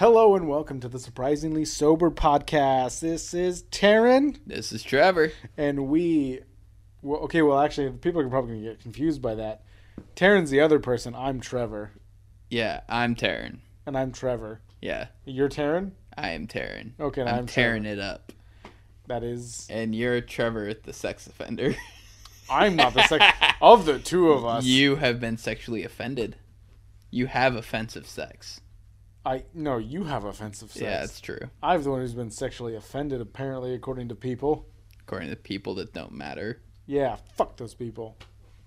Hello and welcome to the Surprisingly Sober podcast. This is Taryn, This is Trevor. and we. Well, okay, well, actually, people are probably going to get confused by that. Taryn's the other person. I'm Trevor, Yeah, I'm Taryn. and I'm Trevor. Yeah, You're Taryn? I am Taryn. Okay, I'm, I'm tearing it up. That is. And you're Trevor, the sex offender. I'm not the sex. of the two of us. You have been sexually offended. You have offensive sex. I No, you have offensive sex. Yeah, it's true. I'm the one who's been sexually offended, apparently, according to people. According to people that don't matter. Yeah, fuck those people.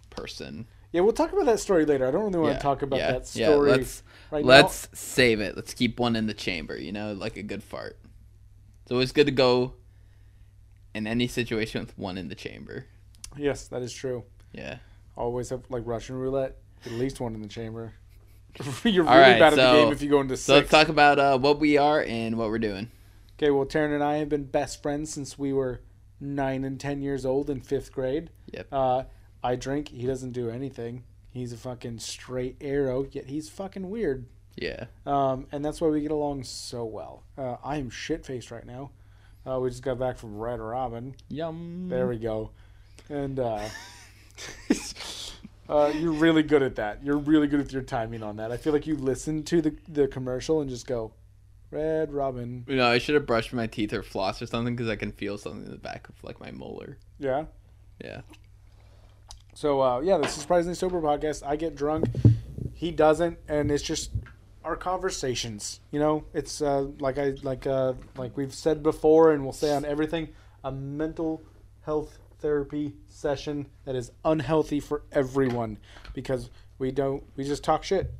Person. Yeah, we'll talk about that story later. I don't really want yeah, to talk about yeah, that story Yeah, let's right let's save it. Let's keep one in the chamber. You know, like a good fart. It's always good to go in any situation with one in the chamber. Yes, that is true. Yeah. Always have like Russian roulette, at least one in the chamber. You're really right, bad at the game if you go into six. So let's talk about uh, what we are and what we're doing. okay, well, Taryn and I have been best friends since we were nine and ten years old in fifth grade. Yep. Uh, I drink. He doesn't do anything. He's a fucking straight arrow. Yet he's fucking weird. Yeah. Um, and that's why we get along so well. Uh, I am shit faced right now. Uh, we just got back from Red Robin. Yum. There we go. And uh, uh, you're really good at that. You're really good with your timing on that. I feel like you listen to the, the commercial and just go, Red Robin. You know, I should have brushed my teeth or floss or something because I can feel something in the back of like my molar. Yeah. Yeah. So, uh, yeah, this is Surprisingly Sober podcast. I get drunk. He doesn't. And it's just our conversations. You know, it's uh, like I like uh, like we've said before, and we'll say on everything, a mental health therapy session that is unhealthy for everyone because we don't we just talk shit.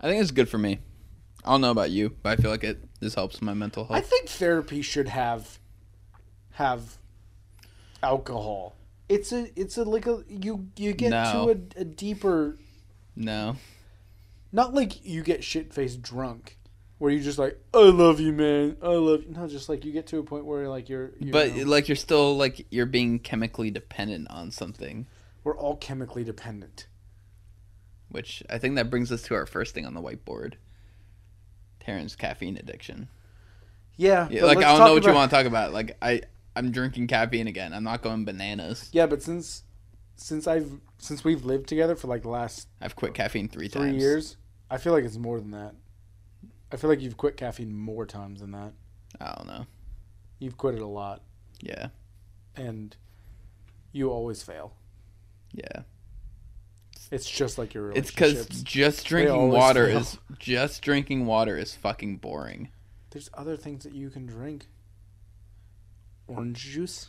I think it's good for me. I don't know about you, but I feel like it this helps my mental health. I think therapy should have have alcohol. It's a it's a like a you you get No. to a, a deeper no. not like you get shit faced drunk where you just like I love you man I love you no just like you get to a point where like you're, you But know, like you're still like you're being chemically dependent on something, we're all chemically dependent. which I think that brings us to our first thing on the whiteboard. Taryn's caffeine addiction. Yeah, Yeah, like I don't know what you want to talk about. Like I I'm drinking caffeine again. I'm not going bananas. Yeah, but since since I've since we've lived together for like the last I've quit caffeine three three times. years, I feel like it's more than that. I feel like you've quit caffeine more times than that. I don't know. You've quit it a lot, Yeah. and you always fail. Yeah. It's just like your It's because just drinking water fail. is just drinking water is fucking boring. There's other things that you can drink. Orange juice,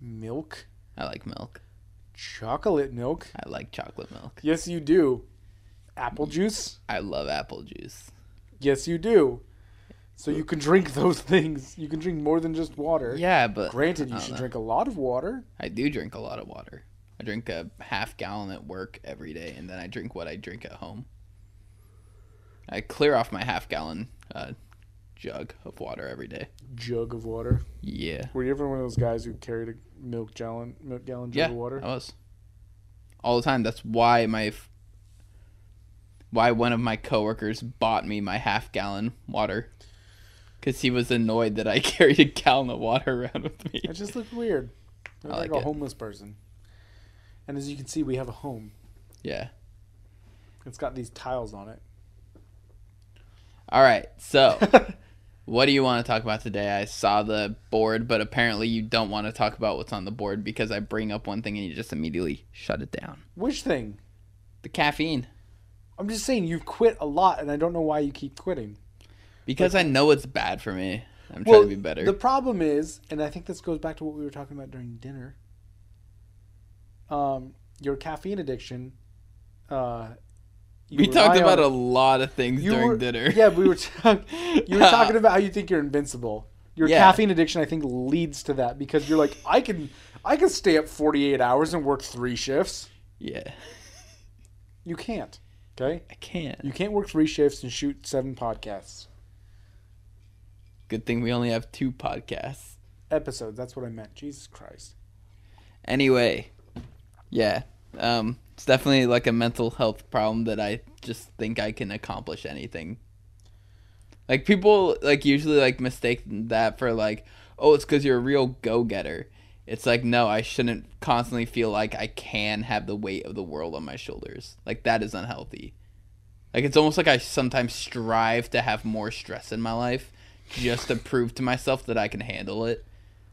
milk, I like milk. chocolate milk. I like chocolate milk. Yes, you do. Apple juice. I love apple juice. Yes, you do. So you can drink those things. You can drink more than just water. Yeah, but Granted, you should know. drink a lot of water. I do drink a lot of water. I drink a half gallon at work every day, and then I drink what I drink at home. I clear off my half gallon uh, jug of water every day. Jug of water. Yeah. Were you ever one of those guys who carried a milk gallon, milk gallon jug Yeah. of water? I was. All the time. That's why my. f- Why one of my coworkers bought me my half gallon water. Because he was annoyed that I carried a gallon of water around with me. It just looked weird. Looked I like, like a it. homeless person. And as you can see, we have a home. Yeah. It's got these tiles on it. All right. So. What do you want to talk about today? I saw the board, but apparently you don't want to talk about what's on the board because I bring up one thing and you just immediately shut it down. Which thing? The caffeine. I'm just saying you've quit a lot, and I don't know why you keep quitting. Because I know it's bad for me. I'm trying to be better. The problem is, and I think this goes back to what we were talking about during dinner. Um, your caffeine addiction. Uh, we talked about on- a lot of things during were- dinner. Yeah, we were. talk- you were talking about how you think you're invincible. Your Yeah. caffeine addiction, I think, leads to that because you're like, I can, I can stay up 48 hours and work three shifts. Yeah. You can't. Okay, I can't. you can't work three shifts and shoot seven podcasts Good thing we only have two podcasts. episodes. That's what I meant. Jesus Christ. Anyway, yeah. Um, it's definitely like a mental health problem that I just think I can accomplish anything. Like people like usually like mistake that for like, oh, it's because you're a real go getter. It's like no, I shouldn't constantly feel like I can have the weight of the world on my shoulders. Like that is unhealthy. Like it's almost like I sometimes strive to have more stress in my life just to prove to myself that I can handle it.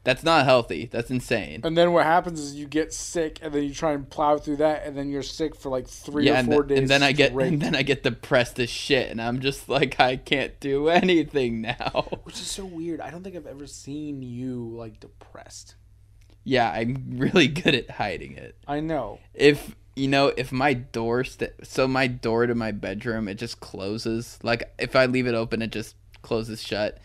That's not healthy. That's insane. And then what happens is you get sick, and then you try and plow through that, and then you're sick for like three yeah, or and, four th- days. and then I get straight. and then I get depressed as shit, and I'm just like I can't do anything now. which is so weird. I don't think I've ever seen you like depressed. Yeah, I'm really good at hiding it. I know. If you know, if my door st- so my door to my bedroom it just closes. Like if I leave it open, it just closes shut.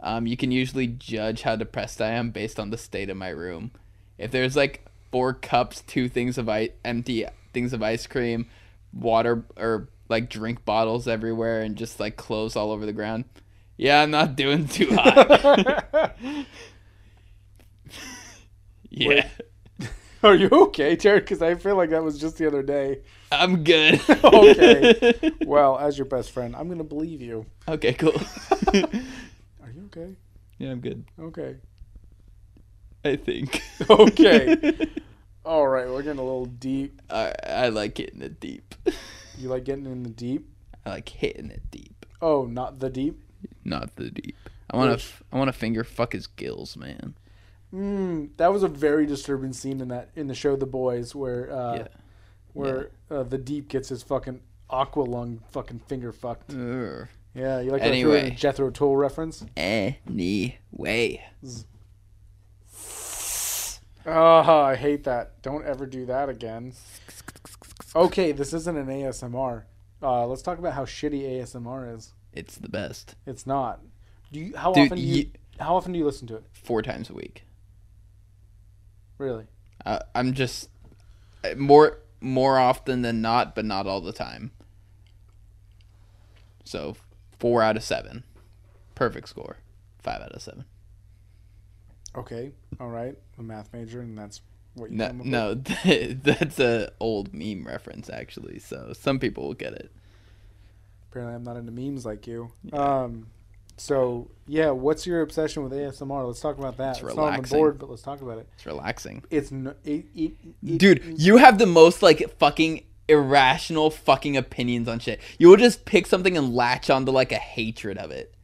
Um, you can usually judge how depressed I am based on the state of my room. If there's like four cups, two things of ice, empty things of ice cream, water or like drink bottles everywhere, and just like clothes all over the ground, yeah, I'm not doing too hot. yeah, Wait. Are you okay, Jared? Because I feel like that was just the other day. I'm good. Okay. Well, as your best friend, I'm gonna believe you. okay, cool. Are you okay? yeah, I'm good. Okay. I think. Okay. All right, we're getting a little deep. I, I like hitting it deep. You like getting in the deep? I like hitting it deep, Oh, not the deep. not the deep. I want to. I want to finger fuck his gills, man. Mm, that was a very disturbing scene in that in the show The Boys, where uh, Yeah. where uh, the deep gets his fucking aqua lung fucking finger fucked. Ugh. Yeah, you like that threw in a Anyway. Jethro Tull reference? Anyway, Oh, I hate that. Don't ever do that again. Okay, this isn't an ASMR. Uh, let's talk about how shitty ASMR is. it's the best. It's not. Do you? How Dude, often do you? ye- How often do you listen to it? Four times a week. Really? Uh, I'm just more more often than not, but not all the time. So four out of seven, perfect score. Five out of seven. Okay. All right. A math major, and that's what you No, no, that's a old meme reference actually. So some people will get it. Apparently, I'm not into memes like you. Um, so yeah, what's your obsession with ASMR? Let's talk about that. It's It's, not on the relaxing. board, but let's talk about it. It's relaxing. It's no, it, it, it, Dude, you have the most like fucking irrational fucking opinions on shit. You will just pick something and latch onto like a hatred of it.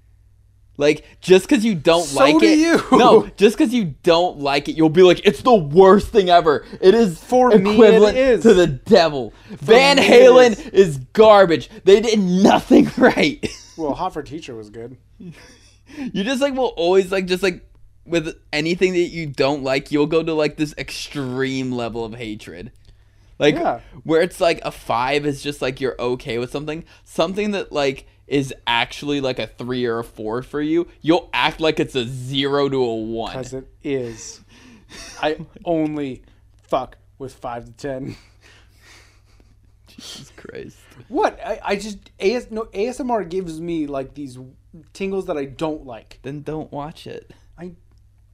Like just because you don't So like do it, you. no, just because you don't like it, you'll be like, it's the worst thing ever. It is For me, equivalent is. to the devil. Van Halen is. is garbage. They did nothing right. well, Hot for Teacher was good. you just like will always like just like with anything that you don't like, you'll go to like this extreme level of hatred. Like Yeah. where it's like a five is just like you're okay with something. Something that like is actually like a three or a four for you, you'll act like it's a zero to a one. Because it is. I only fuck with five to ten. Jesus Christ. What? I, I just AS, no ASMR gives me like these tingles that I don't like. Then don't watch it. I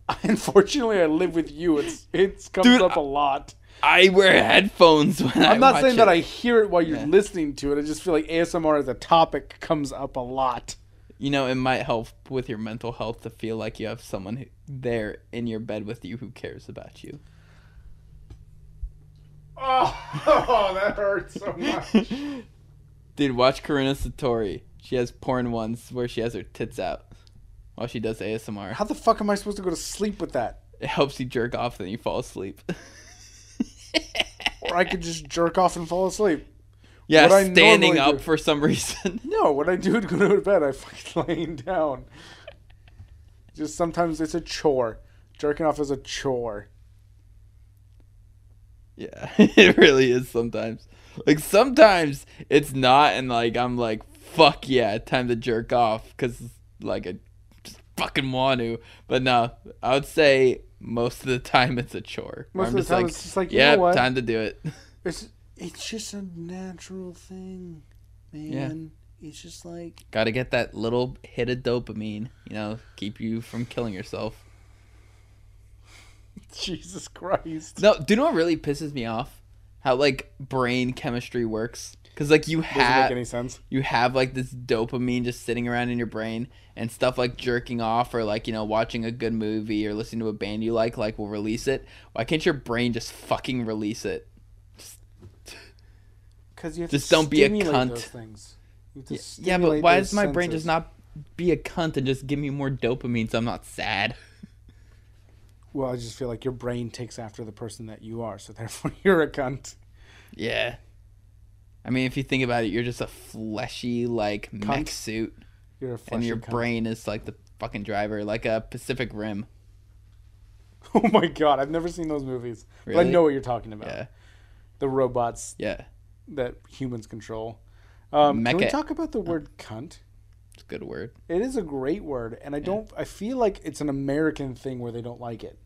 unfortunately I live with you. It's it's comes Dude, up a lot. I wear headphones when I I'm not watch saying that. I hear it while you're Yeah. listening to it. I just feel like ASMR as a topic comes up a lot. You know, it might help with your mental health to feel like you have someone who, there in your bed with you who cares about you. Oh, that hurts so much. Dude, watch Karuna Satori. She has porn ones where she has her tits out while she does ASMR. How the fuck am I supposed to go to sleep with that? It helps you jerk off, then you fall asleep. Or I could just jerk off and fall asleep. yeah, What standing up do. for some reason. No, when I do to go to bed, I fucking laying down. Just sometimes it's a chore. Jerking off is a chore. yeah, it really is sometimes. Like sometimes it's not, and like I'm like, fuck yeah, time to jerk off because like I just fucking want to. But no, I would say most of the time it's a chore. Most I'm of the time like, it's just like, you yeah, know what? time to do it. It's it's just a natural thing, man. It's just like Got to get that little hit of dopamine, you know, keep you from killing yourself. Jesus Christ. No, do you know what really pisses me off? How like brain chemistry works. Because like you have any sense. you have like this dopamine just sitting around in your brain and stuff like jerking off or like you know watching a good movie or listening to a band you like like will release it why can't your brain just fucking release it Because you have Just to don't be a cunt. Those things. You yeah but why does my brain just not be a cunt and just give me more dopamine so i'm not sad Well, I just feel like your brain takes after the person that you are, so therefore you're a cunt. yeah i mean if you think about it you're just a fleshy like mech suit You're a and your cunt. brain is like the fucking driver like a pacific rim Oh my god, I've never seen those movies, but I know what you're talking about. yeah The robots yeah that humans control. Um, can we talk about the word cunt? it's a good word It is a great word, and I don't. I feel like it's an American thing where they don't like it.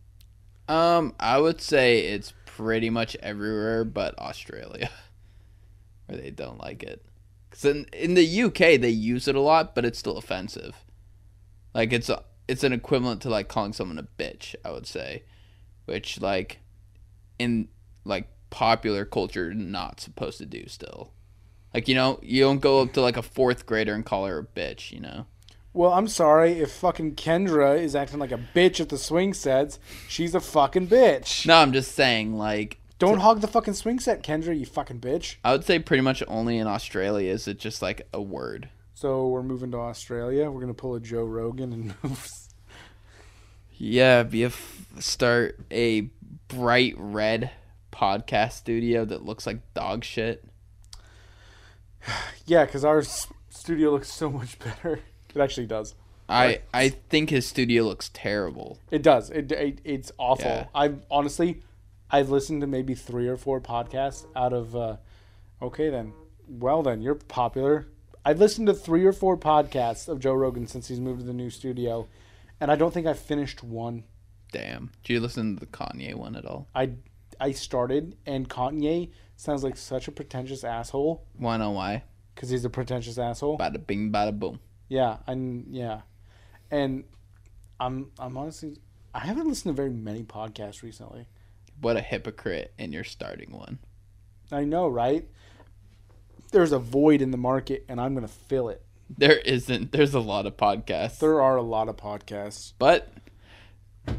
Um, I would say it's pretty much everywhere but Australia, where they don't like it. Because in, in the UK they use it a lot, but it's still offensive. Like it's a, it's an equivalent to like calling someone a bitch. I would say, which like in like popular culture not supposed to do still. Like you know you don't go up to like a fourth grader and call her a bitch. You know. Well, I'm sorry if fucking Kendra is acting like a bitch at the swing sets. She's a fucking bitch. No, I'm just saying like Don't hog the fucking swing set, Kendra. You fucking bitch. I would say pretty much only in Australia is it just like a word. So we're moving to Australia. We're gonna pull a Joe Rogan and move. Yeah, be a f- start a bright red podcast studio that looks like dog shit. yeah, because our studio looks so much better. It actually does. I I think his studio looks terrible. It does. It, it it's awful. Yeah. I've honestly, I've listened to maybe three or four podcasts out of. Uh, okay then, well then, you're popular. I've listened to three or four podcasts of Joe Rogan since he's moved to the new studio, and I don't think I've finished one. Damn. Do you listen to the Kanye one at all? I I started, and Kanye sounds like such a pretentious asshole Wanna know why? because he's a pretentious asshole. Bada bing, bada boom. Yeah, and yeah, and I'm I'm honestly I haven't listened to very many podcasts recently. What a hypocrite! And you're starting one. I know, right? There's a void in the market, and I'm gonna fill it. There isn't. There's a lot of podcasts, There are a lot of podcasts. but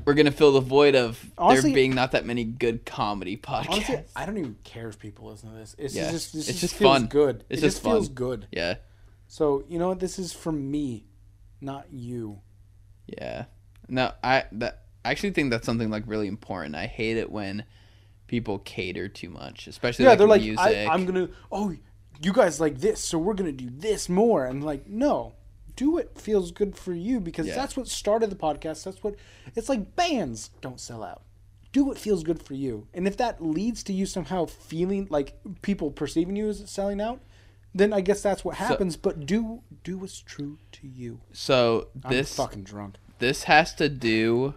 we're gonna fill the void of Honestly- there being not that many good comedy podcasts. Honestly, I don't even care if people listen to this. It's Yeah, just this it's just just feels fun. good. It's it just, just feels fun. good. yeah, So you know what? This is for me, not you. Yeah. No, I that I actually think that's something like really important. I hate it when people cater too much, especially Yeah, like they're like, music. I, I'm gonna. Oh, you guys like this, so we're gonna do this more. And like, no, do what feels good for you because Yeah. that's what started the podcast. That's what it's like. Bands don't sell out. Do what feels good for you, and if that leads to you somehow feeling like people perceiving you as selling out, then I guess that's what happens. but do do what's true to you. so I'm this fucking drunk. this has to do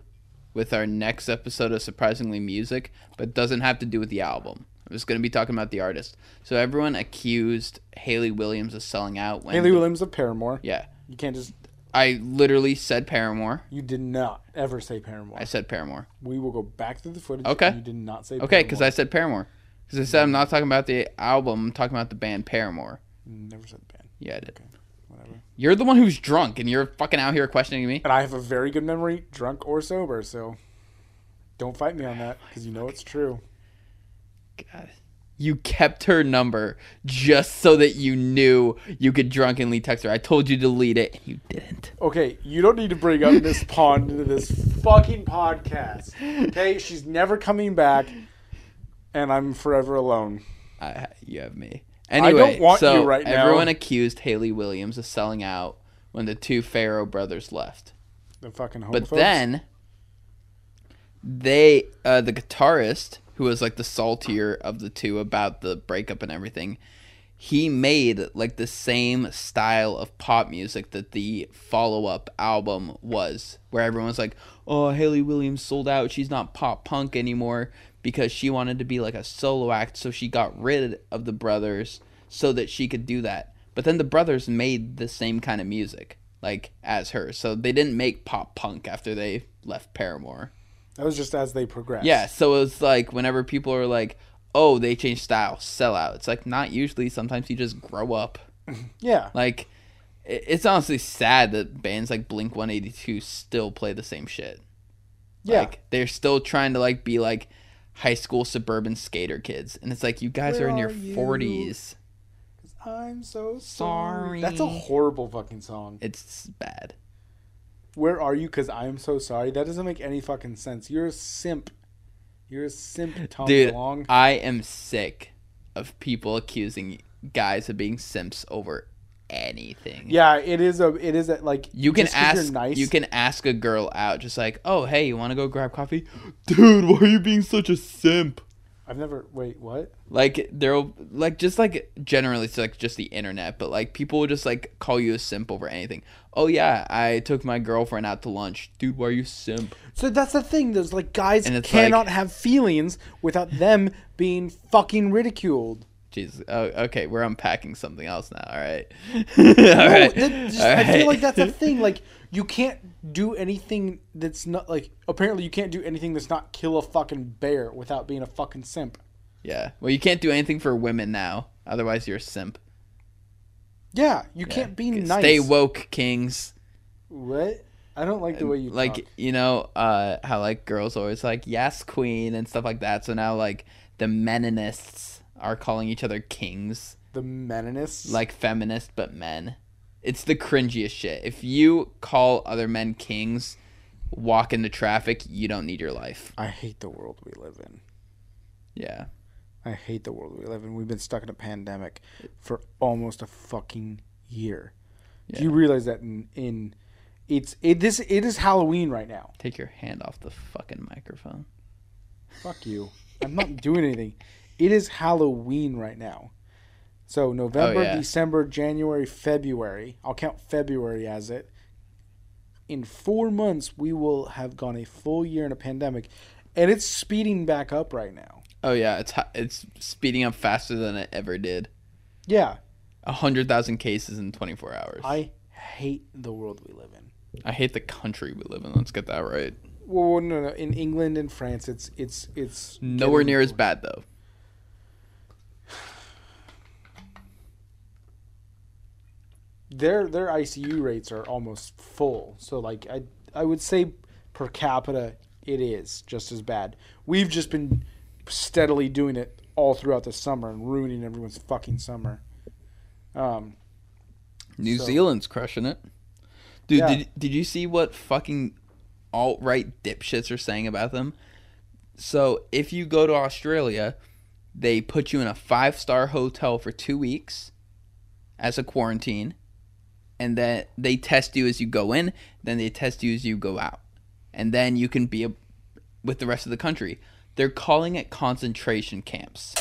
with our next episode of Surprisingly Music, but doesn't have to do with the album. I'm just going to be talking about the artist. So everyone accused Hayley Williams of selling out when Hayley Williams of Paramore. Yeah. You can't just. I literally said Paramore. You did not ever say Paramore. I said Paramore. we will go back through the footage. Okay. and You did not say. Okay, because I said Paramore. Because I said I'm not talking about the album. I'm talking about the band Paramore. never said the band. Yeah, I did. Okay, whatever. You're the one who's drunk, and you're fucking out here questioning me. And I have a very good memory, drunk or sober. So don't fight me on that because you know it's true. God. You kept her number just so that you knew you could drunkenly text her. I told you to delete it, and you didn't. Okay, you don't need to bring up Miss Pond into this fucking podcast. Okay, she's never coming back, and I'm forever alone. I, you have me. Don't Anyway, want so you right now. everyone accused Hayley Williams of selling out when the two Farro brothers left. The fucking. But then they uh, the guitarist who was like the saltier of the two about the breakup and everything he made like the same style of pop music that the follow-up album was where everyone's like oh hayley williams sold out she's not pop punk anymore because she wanted to be like a solo act so she got rid of the brothers so that she could do that but then the brothers made the same kind of music like as her so they didn't make pop punk after they left paramore that was just as they progressed. yeah, so it was like whenever people are like, oh, they changed style, sell out. It's like not usually. Sometimes you just grow up. Yeah. Like, it's honestly sad that bands like Blink 182 still play the same shit. Yeah. Like, they're still trying to like be like high school suburban skater kids, and it's like you guys Where are in your are you? 40s. I'm so Sorry. sorry. That's a horrible fucking song. It's bad. Where are you? Because I'm so sorry. That doesn't make any fucking sense. You're a simp. You're a simp, Tom Dude, DeLonge. I am sick of people accusing guys of being simps over anything. Yeah, it is a. It is a, like You can just 'cause you're ask Nice. you can ask a girl out just like, "Oh, hey, you want to go grab coffee?" Dude, why are you being such a simp? I've never. Wait, what? Like there'll like just like generally it's like just the internet, but like people will just like call you a simp over anything. Oh yeah, I took my girlfriend out to lunch. Dude, why are you simp? So that's the thing. There's like guys cannot like- have feelings without them being fucking ridiculed. Jesus. Oh, okay, we're unpacking something else now. All right. all right. No, that just- all I feel like that's a thing. Like you can't do anything that's not like. Apparently, you can't do anything that's not kill a fucking bear without being a fucking simp. Yeah. Well, you can't do anything for women now. Otherwise, you're a simp. Yeah, you Yeah. can't be nice. Stay woke, kings. What? I don't like the way you like talk. you know uh how like girls always like yes queen and stuff like that so now like the meninists are calling each other kings the meninists. like feminist but men it's the cringiest shit if you call other men kings walk into traffic you don't need your life I hate the world we live in. yeah I hate the world we live in. We've been stuck in a pandemic for almost a fucking year. Do you realize that in, in it's it this it is Halloween right now. take your hand off the fucking microphone Fuck you. I'm not doing anything. It is Halloween right now. So November, Oh, yeah. December, January, February. I'll count February as it. In four months, we will have gone a full year in a pandemic, and it's speeding back up right now. oh yeah it's it's speeding up faster than it ever did Yeah, a hundred thousand cases in 24 hours I hate the world we live in. I hate the country we live in let's get that right Well, no, no. In England and France, it's it's it's Nowhere near as bad though. Their their ICU rates are almost full. So like I I would say per capita it is just as bad. We've just been steadily doing it all throughout the summer and ruining everyone's fucking summer. Um, New So- Zealand's crushing it. Dude, Yeah. did, did you see what fucking alt right dipshits are saying about them? So, if you go to Australia, they put you in a five star hotel for two weeks as a quarantine, and then they test you as you go in, then they test you as you go out. And then you can be a, with the rest of the country. They're calling it concentration camps.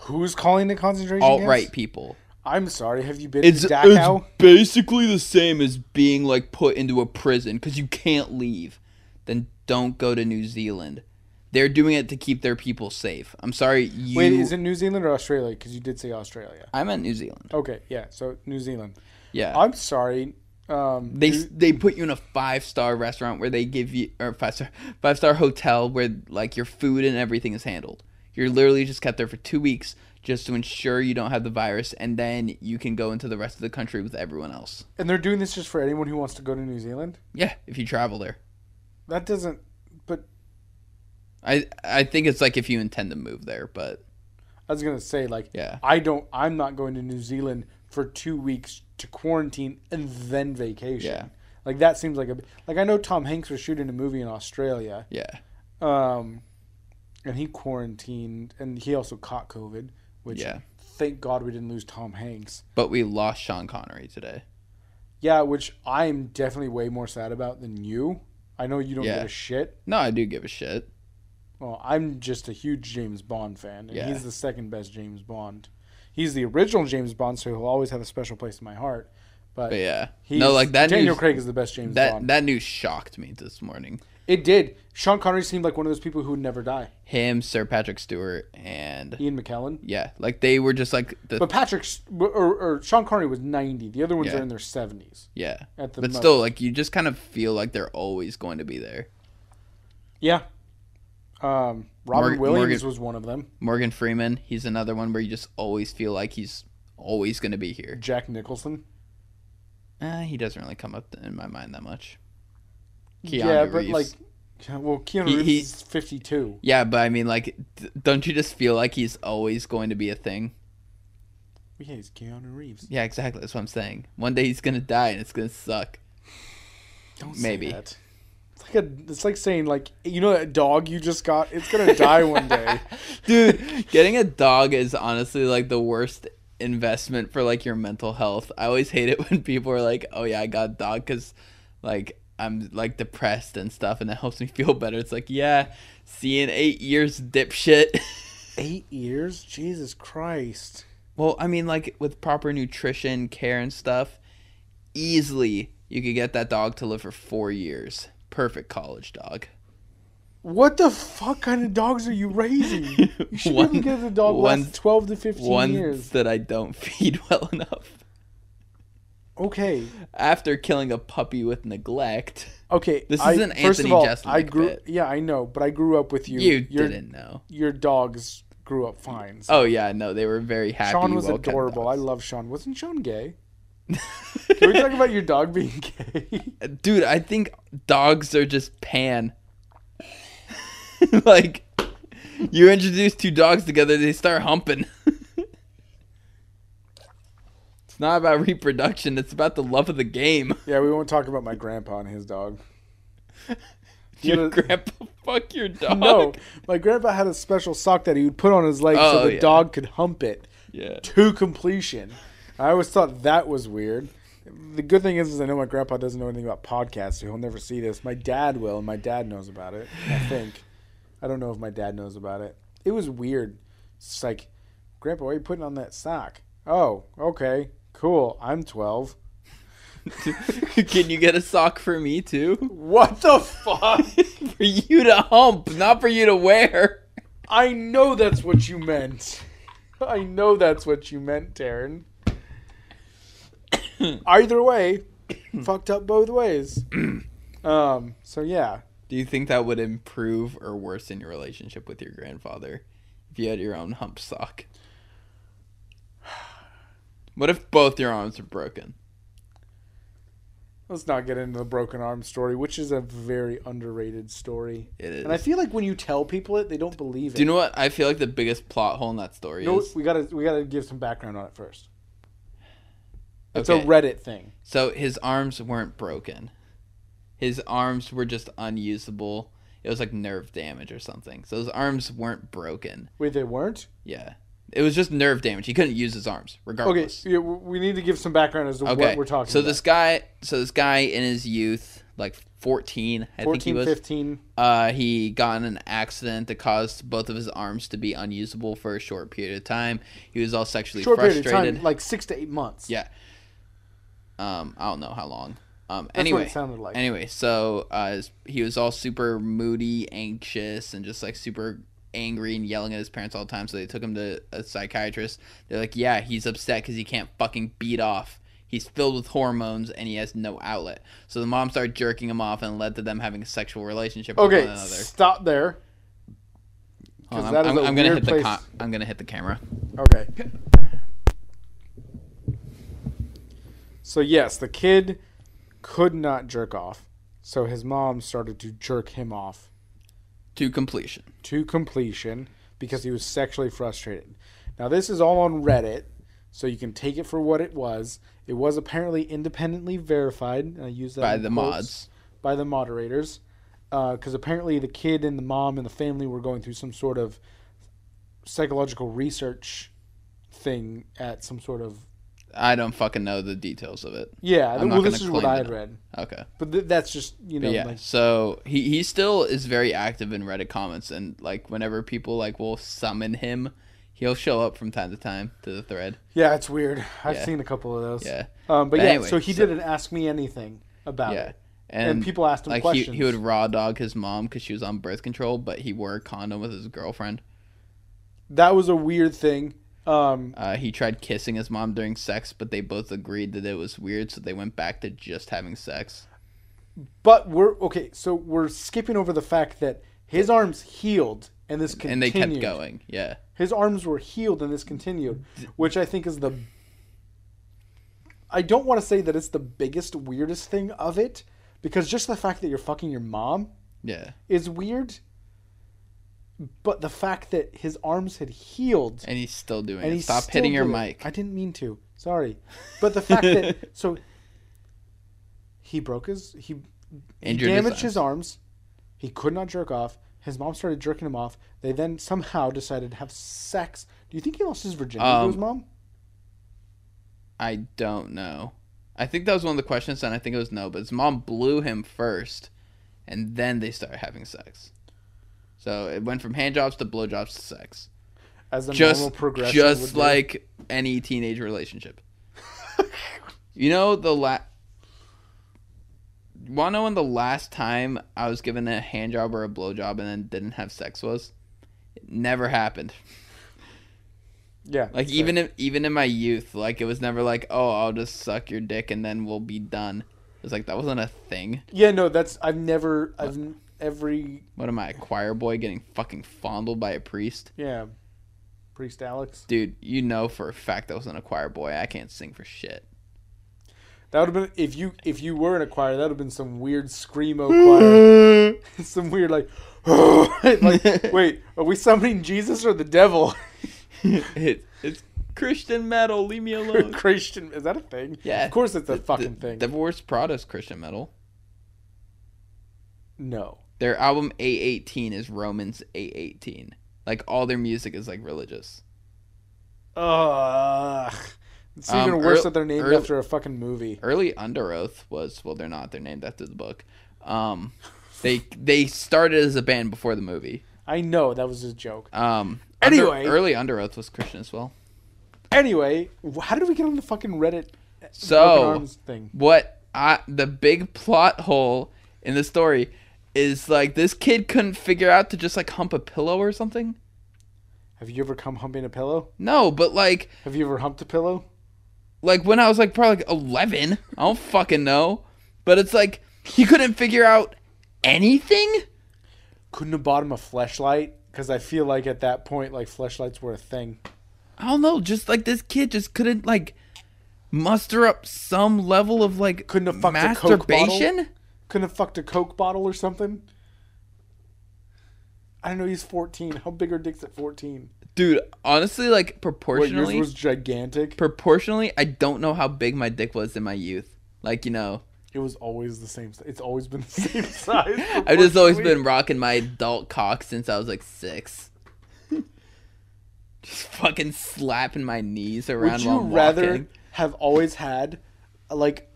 who's calling the concentration Alt camps? right people. I'm sorry. Have you been It's, to Dachau? it's basically the same as being like put into a prison because you can't leave. Then don't go to New Zealand. They're doing it to keep their people safe. I'm sorry, you. Wait, is it New Zealand or Australia? Because you did say Australia. I meant New Zealand. Okay, yeah. So New Zealand. Yeah, I'm sorry. Um, they New- they put you in a five star restaurant where they give you or five star five star hotel where like your food and everything is handled. You're literally just kept there for two weeks just to ensure you don't have the virus, and then you can go into the rest of the country with everyone else. and they're doing this just for anyone who wants to go to New Zealand. Yeah, if you travel there. That doesn't. I I think it's like if you intend to move there, but I was gonna say like yeah. I don't. I'm not going to New Zealand for two weeks to quarantine and then vacation. Yeah. Like that seems like a like I know Tom Hanks was shooting a movie in Australia, Yeah. um, and he quarantined and he also caught COVID, which Yeah. thank God we didn't lose Tom Hanks. But we lost Sean Connery today. Yeah, which I'm definitely way more sad about than you. I know you don't Yeah. give a shit. No, I do give a shit. Well, I'm just a huge James Bond fan, and Yeah. he's the second best James Bond. He's the original James Bond, so he'll always have a special place in my heart. But, But yeah. he's, no, like that Daniel news, Craig is the best James that Bond. that news shocked me this morning. It did. Sean Connery seemed like one of those people who would never die. Him, Sir Patrick Stewart, and Ian McKellen. yeah, like they were just like the But Patrick or, or Sean Connery was 90. The other ones Yeah. are in their 70s. yeah. At the But still, like you just kind of feel like they're always going to be there. Yeah. Um, Robin Morgan- Williams Morgan- was one of them. Morgan Freeman, he's another one where you just always feel like he's always going to be here. Jack Nicholson. Uh, he doesn't really come up in my mind that much. Keanu yeah, but Reeves. like, well, Keanu He- Reeves he- is fifty-two. Yeah, but I mean, like, don't you just feel like he's always going to be a thing? Yeah, he's Keanu Reeves. Yeah, exactly. That's what I'm saying. One day he's gonna die, and it's gonna suck. Don't Maybe. say that. It's like a. It's like saying like you know that dog you just got. It's gonna die one day. Dude, getting a dog is honestly like the worst investment for like your mental health. I always hate it when people are like, "Oh yeah, I got a dog because like I'm like depressed and stuff, and it helps me feel better." It's like, yeah, see you in eight years, dipshit. Eight years, Jesus Christ. well, I mean, like with proper nutrition, care, and stuff, easily you could get that dog to live for four years. Perfect college dog. What the fuck kind of dogs are you raising? You should One- be able to get a dog one- last twelve to fifteen Ones years. that I don't feed well enough. Okay, After killing a puppy with neglect. okay. This is an first Anthony of all, Jeselnik I grew. bit. Yeah, I know, but I grew up with you. You your, didn't know. Your dogs grew up fine. so- Oh yeah, no, they were very happy. Sean was adorable. I love Sean. Wasn't Sean gay? Can we talk about your dog being gay? Dude, I think dogs are just pan. like, you introduce two dogs together, they start humping. it's not about reproduction; it's about the love of the game. yeah, we won't talk about my grandpa and his dog. Your grandpa fuck your dog. No, my grandpa had a special sock that he would put on his leg so Oh, the yeah. dog could hump it Yeah. to completion. I always thought that was weird. The good thing is, is I know my grandpa doesn't know anything about podcasts, so he'll never see this. My dad will, and my dad knows about it. I think. I don't know if my dad knows about it. It was weird. It's like, Grandpa, why are you putting on that sock? Oh, okay, cool. I'm twelve. Can you get a sock for me too? What the fuck? for you to hump, not for you to wear. I know that's what you meant. I know that's what you meant, Taryn. Either way, fucked up both ways. um. So yeah, Do you think that would improve or worsen your relationship with your grandfather if you had your own hump sock? What if both your arms are broken? let's not get into the broken arm story, which is a very underrated story. It is. And I feel like when you tell people it, they don't believe it. Do you know what I feel like the biggest plot hole in that story You know is? we gotta we gotta give some background on it first. It's Okay. a Reddit thing. So his arms weren't broken. His arms were just unusable. It was like nerve damage or something. So his arms weren't broken. Wait, they weren't. Yeah. It was just nerve damage. He couldn't use his arms, regardless. Okay, yeah, we need to give some background as to Okay. what we're talking so about. this guy, so this guy in his youth, like 14, I think he was. 15. Uh, he got in an accident that caused both of his arms to be unusable for a short period of time. He was all sexually short period frustrated. of time, like six to eight months. Yeah. Um, I don't know how long. Um, That's anyway, sounded like. anyway, so uh, he was all super moody, anxious, and just like super angry and yelling at his parents all the time. So they took him to a psychiatrist. They're like, "Yeah, he's upset because he can't fucking beat off. He's filled with hormones and he has no outlet." So the mom started jerking him off and led to them having a sexual relationship with okay, one another. stop there. On, I'm, I'm, I'm gonna hit the place- com- I'm gonna hit the camera. Okay. So yes, the kid could not jerk off, so his mom started to jerk him off To completion. to completion because he was sexually frustrated. Now this is all on Reddit, so you can take it for what it was. It was apparently independently verified. I use that By the quotes, mods. by the moderators, uh, because apparently the kid and the mom and the family were going through some sort of psychological research thing at some sort of I don't fucking know the details of it. yeah. I'm well, this is what I had read, Okay. but th- that's just you know But yeah, like so he he still is very active in Reddit comments, and like whenever people like will summon him, he'll show up from time to time to the thread. yeah, it's weird. I've Yeah. seen a couple of those. Yeah, Um, but, But yeah, anyway, so he so- didn't ask me anything about yeah, it, and, and, people asked him like he he would raw dog his mom because she was on birth control, but he wore a condom with his girlfriend. that was a weird thing. Um, Uh, he tried kissing his mom during sex, but they both agreed that it was weird, so they went back to just having sex. but we're okay. So we're skipping over the fact that His arms healed, and this continued. and they kept going. Yeah. His arms were healed, and this continued, which I think is the. I don't want to say that it's the biggest, weirdest thing of it, because just the fact that you're fucking your mom Yeah. is weird. But the fact that his arms had healed And he's still doing and it. Stop hitting your it. mic. I didn't mean to. Sorry, but the fact that so he broke his he, he damaged his arms. He could not jerk off. His mom started jerking him off. They then somehow decided to have sex. Do you think he lost his virginity to his Um, mom? I don't know. I think that was one of the questions, and I think it was no. But his mom blew him first, and then they started having sex. So it went from hand jobs to blowjobs to sex. As the normal Just, progression, would just like any teenage relationship. you know the la. Want to know when the last time I was given a hand job or a blowjob and then didn't have sex was? It never happened. yeah, Like even in even in my youth, like it was never like, oh, I'll just suck your dick and then we'll be done. It was like that wasn't a thing. yeah, no, that's I've never I've every What am I, a choir boy getting fucking fondled by a priest? yeah, priest Alex. Dude, you know for a fact I wasn't a choir boy. I can't sing for shit. That would have been if you if you were in a choir. That would have been some weird screamo choir. some weird like, like wait, are we summoning Jesus or the devil? it, it's Christian metal. Leave me alone. Christian is that a thing? Yeah, of course it's a The- fucking the, thing. Divorce Prada's Christian metal. no, Their album 8:18 is Romans 8:18. Like all their music is like religious. ugh. It's Um, even worse earl- that they're named earl- after a fucking movie. early Underoath was well, they're not. They're named after the book. Um, they they started as a band before the movie. I know that was a joke. Um, Under- Anyway. early Underoath was Christian as well. Anyway, how did we get on the fucking Reddit So- thing? What I the big plot hole in the story is like this kid couldn't figure out to just like hump a pillow or something. Have you ever come humping a pillow? No, but like Have you ever humped a pillow? like when I was like probably like eleven, I don't fucking know. But it's like he couldn't figure out anything. Couldn't have bought him a fleshlight because I feel like at that point, like fleshlights were a thing. I don't know, just like this kid just couldn't like muster up some level of like Couldn't have fucked a Coke bottle? Couldn't have fucked a Coke bottle or something. I don't know. He's 14. How big are dicks at 14? Dude, honestly, like What yours proportionally, was gigantic. proportionally, I don't know how big my dick was in my youth. Like you know, It was always the same. It's always been the same size. I've just always been rocking my adult cock since I was like six. just fucking slapping my knees around Would you while I'm rather walking. have always had like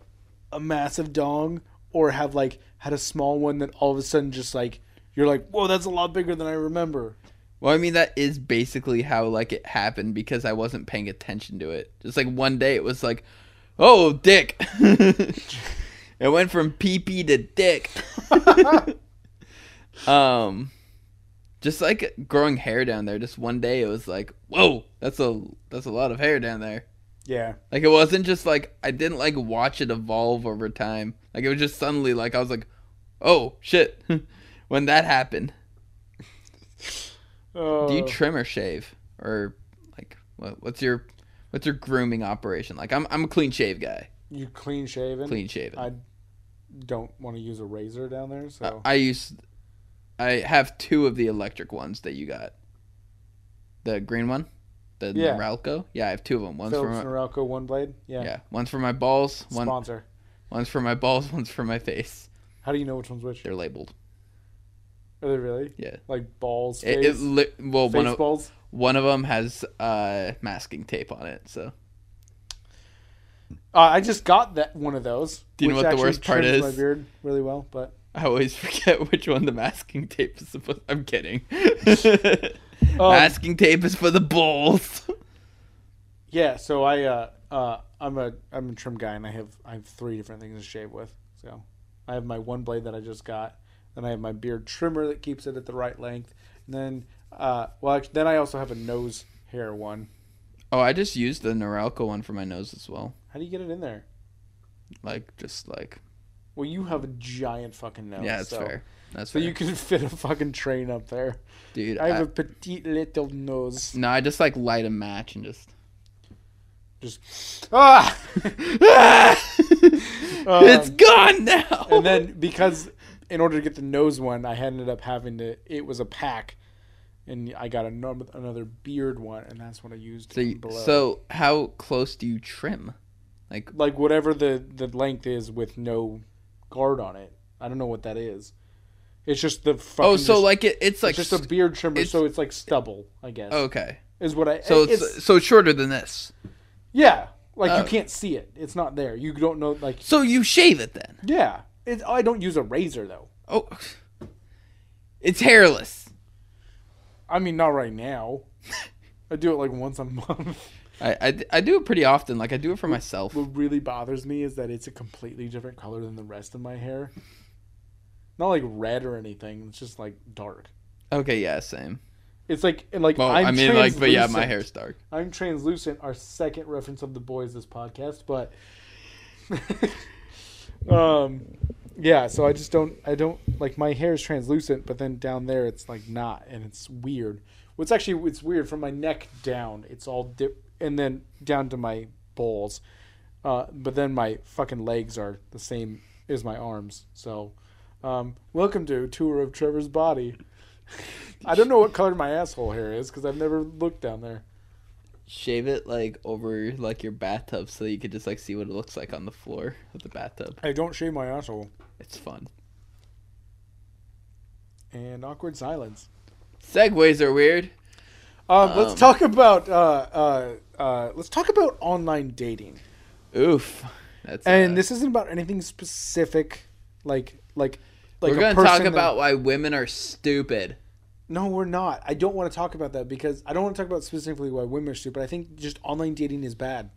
a massive dong, or have like had a small one that all of a sudden just like you're like, whoa, that's a lot bigger than I remember. Well, I mean that is basically how like it happened because I wasn't paying attention to it. Just like one day it was like, "Oh, dick." it went from pee pee to dick. um just like growing hair down there, just one day it was like, "Whoa, that's a that's a lot of hair down there." Yeah, Like it wasn't just like I didn't like watch it evolve over time. Like it was just suddenly like I was like, "Oh, shit." when that happened. uh, Do you trim or shave, or like what, what's your what's your grooming operation like? I'm I'm a clean shave guy, you clean shaven? clean shaven. I don't want to use a razor down there, so I, I use, I have two of the electric ones that you got. The green one, the Yeah. Norelco. Yeah, I have two of them. One's Phillips for my, Norelco one blade. Yeah, yeah, one's for my balls. One sponsor. one's for my balls. One's for my face. How do you know which one's which? They're labeled. Are they really? Yeah. Like balls, It, face, it li- well one of balls. one of them has uh masking tape on it. So Uh, I just got that one of those. Do you know what the worst part is? My beard really well, but I always forget which one the masking tape is supposed. I'm kidding. Um, masking tape is for the bulls. yeah. So I uh uh I'm a I'm a trim guy, and I have I have three different things to shave with. So I have my one blade that I just got, then I have my beard trimmer that keeps it at the right length, and then uh well actually, then I also have a nose hair one. oh, I just used the Norelco one for my nose as well. How do you get it in there? Like just like Well, you have a giant fucking nose. yeah, that's so, fair. That's So fair. you can fit a fucking train up there. dude. I have I- a petite little nose. no, I just like light a match and just. Just ah. it's Um, gone now. and then because in order to get the nose one, I ended up having to. It was a pack, and I got another another beard one, and that's what I used. so, you, so how close do you trim? Like, like whatever the the length is with no guard on it. I don't know what that is. It's just the oh, fucking oh, so just, like it, it's like it's just a beard trimmer, so it's like stubble, I guess. okay. Is what I So it's, so it's shorter than this. yeah, like Oh. you can't see it. It's not there. You don't know like So you shave it then. yeah. It, I don't use a razor though. Oh, it's hairless. I mean, not right now. I do it like once a month. I, I, I do it pretty often. Like I do it for myself. What really bothers me is that it's a completely different color than the rest of my hair. Not like red or anything. It's just like dark. Okay, yeah, same. It's like and like Well, I'm i mean, like, but yeah, my hair's dark. I'm translucent. Our second reference of the boys this podcast, but um, yeah. So I just don't. I don't like my hair is translucent, but then down there it's like not, and it's weird. What's actually it's weird from my neck down. It's all dip, and then down to my balls. Uh, but then my fucking legs are the same as my arms. So, um, welcome to a tour of Trevor's body. I don't know what color my asshole hair is because I've never looked down there. Shave it like over like your bathtub so you could just like see what it looks like on the floor of the bathtub. I don't shave my asshole. It's fun. And awkward silence. Segues are weird. Um, let's Um, talk about uh, uh, uh, let's talk about online dating. Oof. That's And uh, this isn't about anything specific, like like like we're gonna talk person that- about why women are stupid. No, we're not. I don't want to talk about that because I don't want to talk about specifically why women are stupid. I think just online dating is bad.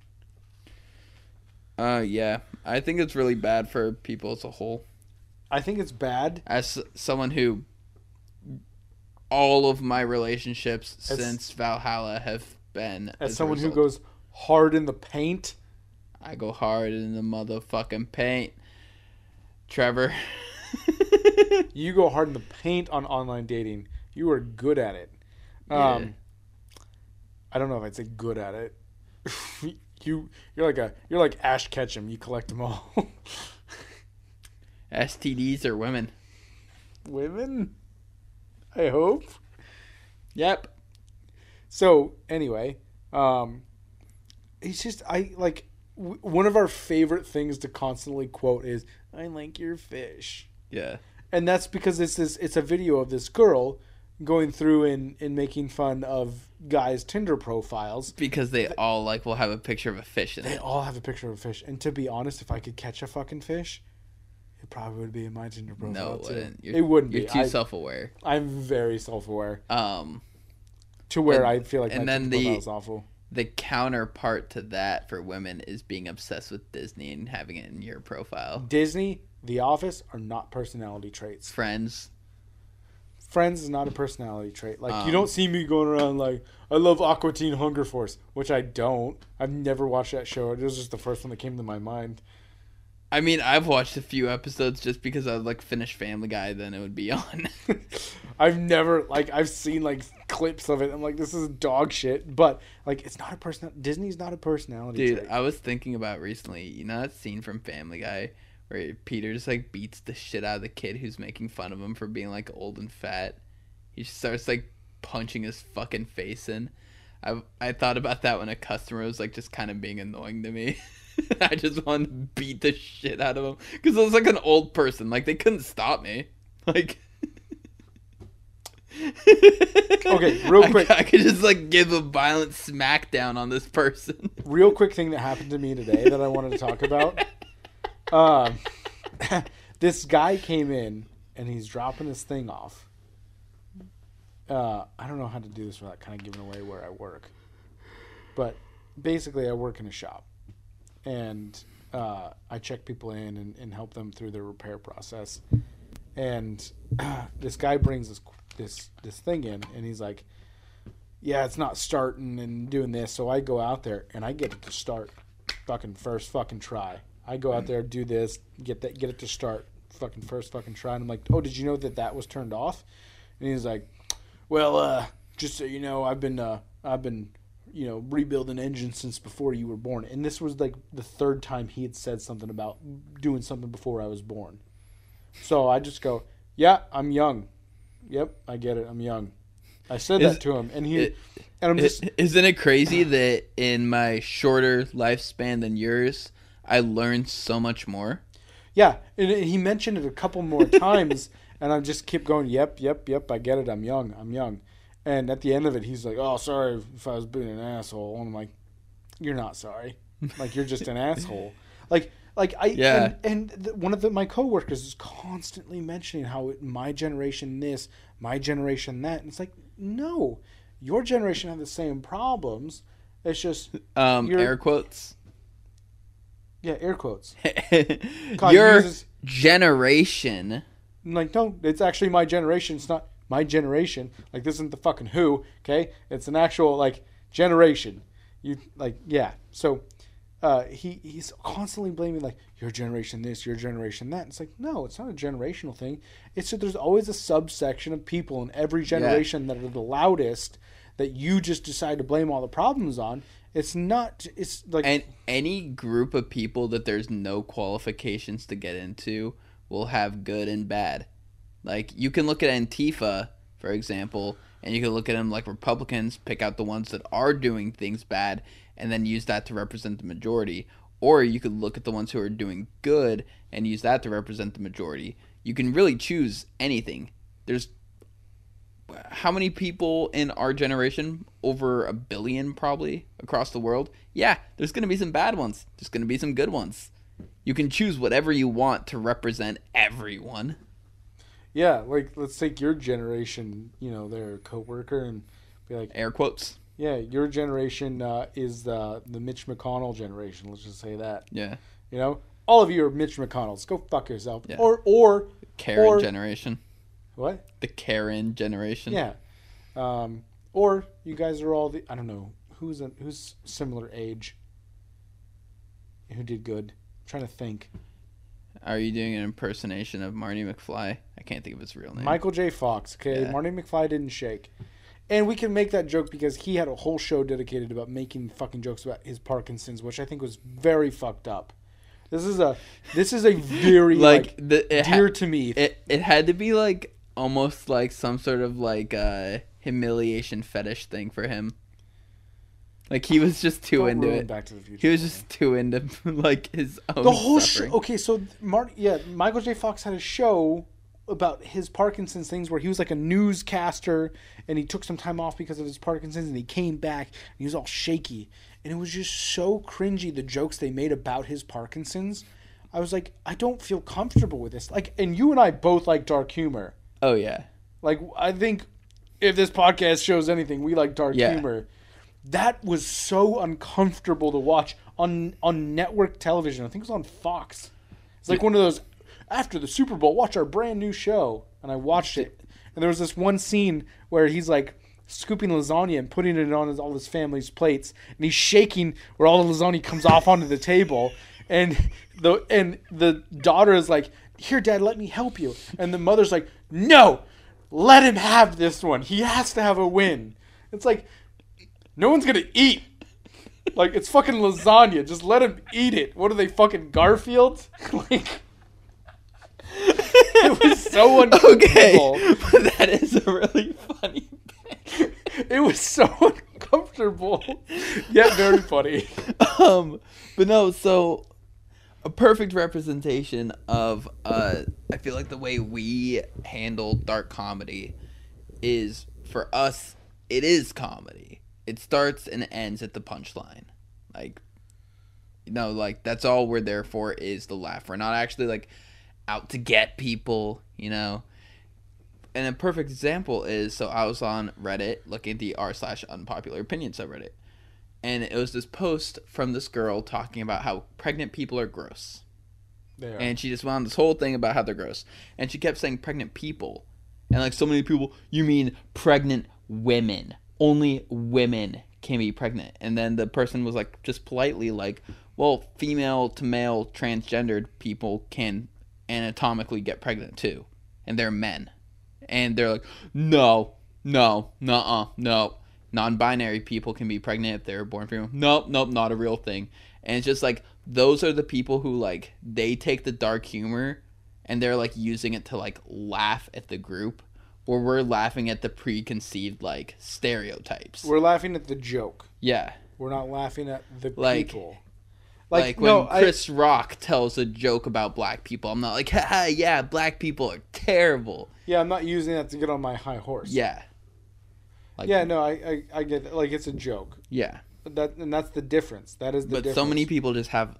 Uh, yeah, I think it's really bad for people as a whole. I think it's bad. As someone who, all of my relationships As- since Valhalla have been As a someone who goes hard in the paint, I go hard in the motherfucking paint. Trevor. you go hard in the paint on online dating. You are good at it. Um, Yeah. I don't know if I'd say good at it. you you're like a you're like Ash Ketchum. You collect them all. STDs or women? Women, I hope. Yep. So anyway, um, it's just I like w- one of our favorite things to constantly quote is "I like your fish," Yeah. and that's because it's this it's a video of this girl going through and and making fun of guys' Tinder profiles. Because they all like will have a picture of a fish in They it. They all have a picture of a fish, and to be honest, if I could catch a fucking fish. It probably would be in my Tinder profile No, it wouldn't. You're, it wouldn't You're be. too self-aware. I'm very self-aware Um, to where And- I feel like and then the- awful. the counterpart to that for women is being obsessed with Disney and having it in your profile. Disney, The Office are not personality traits. Friends. Friends is not a personality trait. Like Um, you don't see me going around like I love Aqua Teen Hunger Force, which I don't. I've never watched that show. It was just the first one that came to my mind. I mean, I've watched a few episodes just because I like finished Family Guy, then it would be on. I've never like I've seen like clips of it. I'm like this is dog shit, but like it's not a person. Disney's not a personality Dude, trait. I was thinking about recently, you know that scene from Family Guy where Peter just like beats the shit out of the kid who's making fun of him for being like old and fat. He just starts like punching his fucking face in. I I thought about that when a customer was like just kind of being annoying to me. I just wanted to beat the shit out of him because I was like an old person. Like they couldn't stop me. Like. Okay, real I- quick. I, could just like give a violent smackdown on this person. Real quick thing that happened to me today that I wanted to talk about. Um, this guy came in and he's dropping his thing off. Uh, I don't know how to do this without kind of giving away where I work, but basically, I work in a shop, and uh, I check people in and, and help them through their repair process. And this guy brings this this this thing in, and he's like, "Yeah, it's not starting and doing this." So I go out there and I get it to start, fucking first fucking try. I go out there, do this, get that, get it to start, fucking first fucking try. And I'm like, oh, did you know that that was turned off? And he's like, well, uh, just so you know, I've been, uh, I've been, you know, rebuilding engines since before you were born. And this was like the third time he had said something about doing something before I was born. So I just go, yeah, I'm young. Yep, I get it. I'm young. I said Is- that to him, and he, it- and I'm just, Isn't it crazy that in my shorter lifespan than yours, I learned so much more? Yeah, and he mentioned it a couple more times, and I just kept going. Yep, yep, yep. I get it. I'm young. I'm young. And at the end of it, he's like, "Oh, sorry if I was being an asshole." And I'm like, "You're not sorry. Like you're just an asshole." Like, like I Yeah. And, and the, one of the, my coworkers is constantly mentioning how it, my generation this, my generation that, and it's like, no, your generation had the same problems. It's just Um, air quotes. Yeah, air quotes. God Your uses- generation. Like, no, it's actually my generation. It's not my generation. Like, this isn't the fucking Who, okay? It's an actual like generation. You like, yeah. So, uh, he he's constantly blaming like your generation this, your generation that. It's like, no, it's not a generational thing. It's that there's always a subsection of people in every generation that are the loudest that you just decide to blame all the problems on. It's not. It's like And any group of people that there's no qualifications to get into will have good and bad. Like you can look at Antifa, for example, and you can look at them like Republicans, pick out the ones that are doing things bad, and then use that to represent the majority. Or you could look at the ones who are doing good and use that to represent the majority. You can really choose anything. There's how many people in our generation? Over a billion, probably across the world. Yeah, there's going to be some bad ones. There's going to be some good ones. You can choose whatever you want to represent everyone. yeah, like let's take your generation. You know, their coworker and be like. Air quotes. Yeah, your generation uh, is the the Mitch McConnell generation. Let's just say that. Yeah. You know, all of you are Mitch McConnells. Go fuck yourself. Yeah. Or or Karen Or- generation. What? The Karen generation. Yeah. Um, or you guys are all the I don't know who's a, who's similar age. Who did good? I'm trying to think. Are you doing an impersonation of Marty McFly? I can't think of his real name. Michael J. Fox. Okay, Yeah. Marty McFly didn't shake. And we can make that joke because he had a whole show dedicated about making fucking jokes about his Parkinson's, which I think was very fucked up. This is a this is a very like, like, the it, ha- dear to me. it it had to be like almost like some sort of like uh humiliation fetish thing for him. Like he was just too Don't into it. Back to the Future. He was just too into like his own the whole show. Okay, so Marty, yeah, Michael J. Fox had a show about his Parkinson's things where he was like a newscaster and he took some time off because of his Parkinson's and he came back and he was all shaky and it was just so cringy the jokes they made about his Parkinson's. I was like, I don't feel comfortable with this. Like, and you and I both like dark humor. Oh yeah. Like, I think if this podcast shows anything, we like dark Yeah. humor. That was so uncomfortable to watch on on network television. I think it was on Fox. It's like one of those after the Super Bowl, watch our brand new show. And I watched it. And there was this one scene where he's like scooping lasagna and putting it on his, all his family's plates, and he's shaking where all the lasagna comes off onto the table. And the and the daughter is like, "Here, Dad, let me help you." And the mother's like, "No, let him have this one. He has to have a win." It's like, no one's gonna eat. Like it's fucking lasagna. Just let him eat it. What are they fucking Garfield? like it was so uncomfortable. Okay, but that is a really funny. bit. It was so uncomfortable, yet very funny. um, but no, so a perfect representation of uh, I feel like the way we handle dark comedy is for us. It is comedy. It starts and ends at the punchline, like. You know, like that's all we're there for is the laugh. We're not actually like out to get people, you know. And a perfect example is so I was on Reddit looking at the r slash unpopular opinion subreddit, and it was this post from this girl talking about how pregnant people are gross, There. and she just went on this whole thing about how they're gross, and she kept saying pregnant people, and like so many people, you mean pregnant women? Only women can be pregnant, and then the person was like just politely like, well, female to male transgendered people can anatomically get pregnant too, and they're men, and they're like, no, no, nuh-uh, no. Non-binary people can be pregnant if they're born female. Nope, nope, not a real thing. And it's just like those are the people who like they take the dark humor and they're like using it to like laugh at the group, or we're laughing at the preconceived like stereotypes. We're laughing at the joke. yeah. We're not laughing at the Like- people. Like, no, when Chris Rock tells a joke about black people, I'm not like, haha, yeah, black people are terrible. Yeah, I'm not using that to get on my high horse. Yeah. Like, yeah, no, I, I, I get it. like it's a joke. Yeah. But that and that's the difference. That is the difference. But difference. so many people just have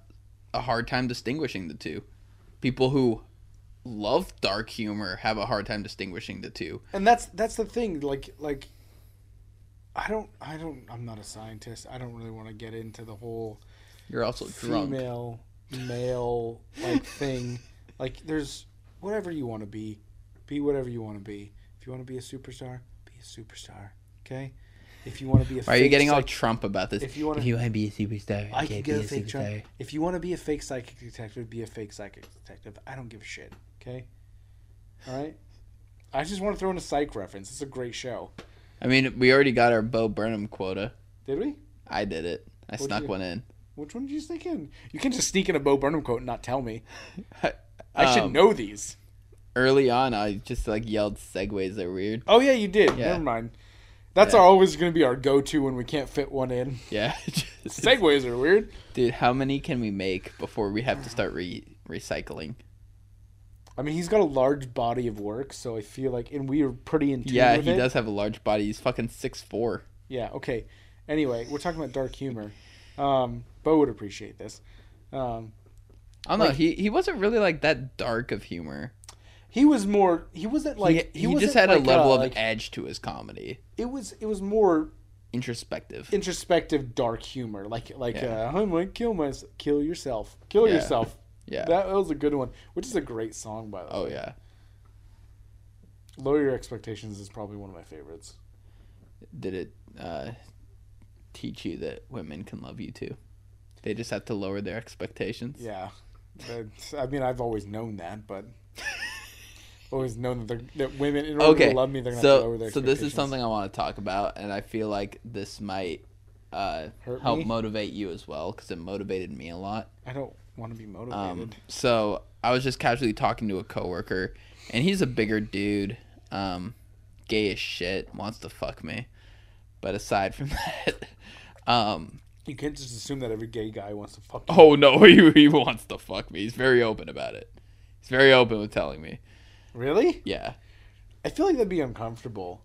a hard time distinguishing the two. People who love dark humor have a hard time distinguishing the two. and that's that's the thing. Like like, I don't I don't I'm not a scientist. I don't really want to get into the whole You're also drunk. female male like thing. Like there's whatever you want to be, be whatever you want to be. If you want to be a superstar, be a superstar. Okay. If you want to be a Why are you fake getting all psych- Trump about this? if you want to you be a superstar, I okay, can get a a fake superstar. Trump. If you want to be a fake psychic detective, be a fake psychic detective. I don't give a shit. Okay. All right. I just want to throw in a psych reference. It's a great show. I mean, we already got our Bo Burnham quota. Did we? I did it. I What'd snuck you- one in. Which one did you sneak in? You can just sneak in a Bo Burnham quote and not tell me. I should Um, know these. Early on, I just like yelled segues are weird. Oh yeah, you did. Yeah. Never mind. That's Yeah. always going to be our go-to when we can't fit one in. Yeah. Segues are weird. Dude, how many can we make before we have to start re- recycling? I mean, he's got a large body of work, so I feel like, and we are pretty in tune Yeah, he it. does have a large body. He's fucking six four. Yeah. Okay. Anyway, we're talking about dark humor. Um, Bo would appreciate this. Um, I don't know. He he wasn't really like that dark of humor. He was more. He wasn't like he, he wasn't just had a level uh, of like- edge to his comedy, It was. It was more introspective. introspective, dark humor. Like like Yeah. uh, I'm gonna kill myself. Kill yourself. Kill Yeah. yourself. yeah. That was a good one. Which is a great song by the way. oh yeah. Lower Your Expectations is probably one of my favorites. Did it uh, teach you that women can love you too? They just have to lower their expectations. Yeah. I mean, I've always known that, but always known that, that women, in order Okay. to love me, they're going to have to lower So their so this is something I want to talk about, and I feel like this might uh, help me? motivate you as well because it motivated me a lot. I don't want to be motivated. Um, so I was just casually talking to a coworker, and he's a bigger dude, um, gay as shit, wants to fuck me. But aside from that, um, you can't just assume that every gay guy wants to fuck you. oh no, he, he wants to fuck me. He's very open about it. He's very open with telling me. Really? Yeah, I feel like that'd be uncomfortable.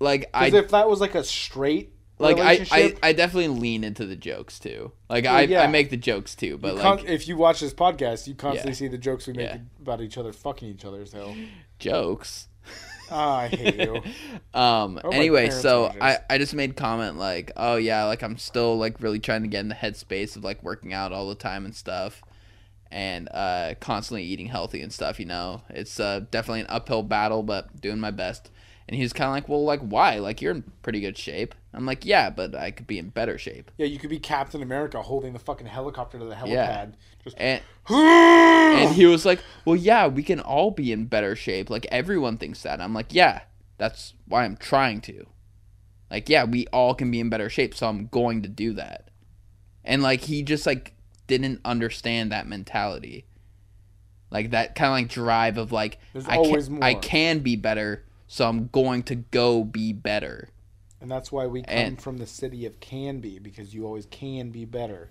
like I Because if that was like a straight like I, I I definitely lean into the jokes too. Like I yeah. I make the jokes too, but you like con- if you watch this podcast, you constantly Yeah. see the jokes we make about each other fucking each other. So jokes. Ah, I hate you. um Oh, anyway so I. I just made comment like oh yeah like i'm still like really trying to get in the headspace of like working out all the time and stuff and uh constantly eating healthy and stuff you know it's uh definitely an uphill battle but doing my best and he was kind of like well like why like you're in pretty good shape i'm like yeah but i could be in better shape Yeah, you could be Captain America holding the fucking helicopter to the helipad. Yeah. Just and and he was like, "Well, yeah, we can all be in better shape. Like everyone thinks that." I'm like, "Yeah, that's why I'm trying to." Like, yeah, we all can be in better shape, so I'm going to do that. And like he just like didn't understand that mentality. Like that kind of like drive of like There's I always can I can be better, so I'm going to go be better. and that's why we come And- from the city of can be because you always can be better.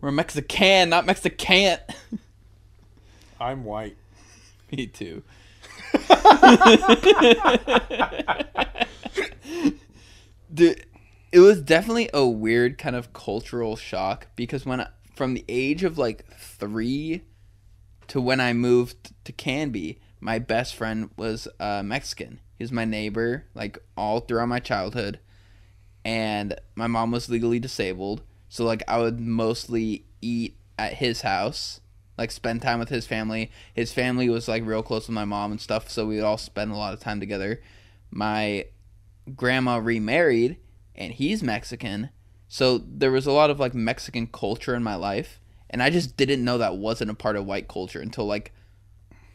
We're Mexican, not Mexican. I'm white. Me too. Dude, it was definitely a weird kind of cultural shock because when I, from the age of like 3 to when I moved to Canby, my best friend was uh, Mexican. He was my neighbor like all throughout my childhood and my mom was legally disabled, so like I would mostly eat at his house like spend time with his family. His family was like real close with my mom and stuff, so we would all spend a lot of time together. My grandma remarried and he's Mexican, So there was a lot of like Mexican culture in my life, and I just didn't know that wasn't a part of white culture until like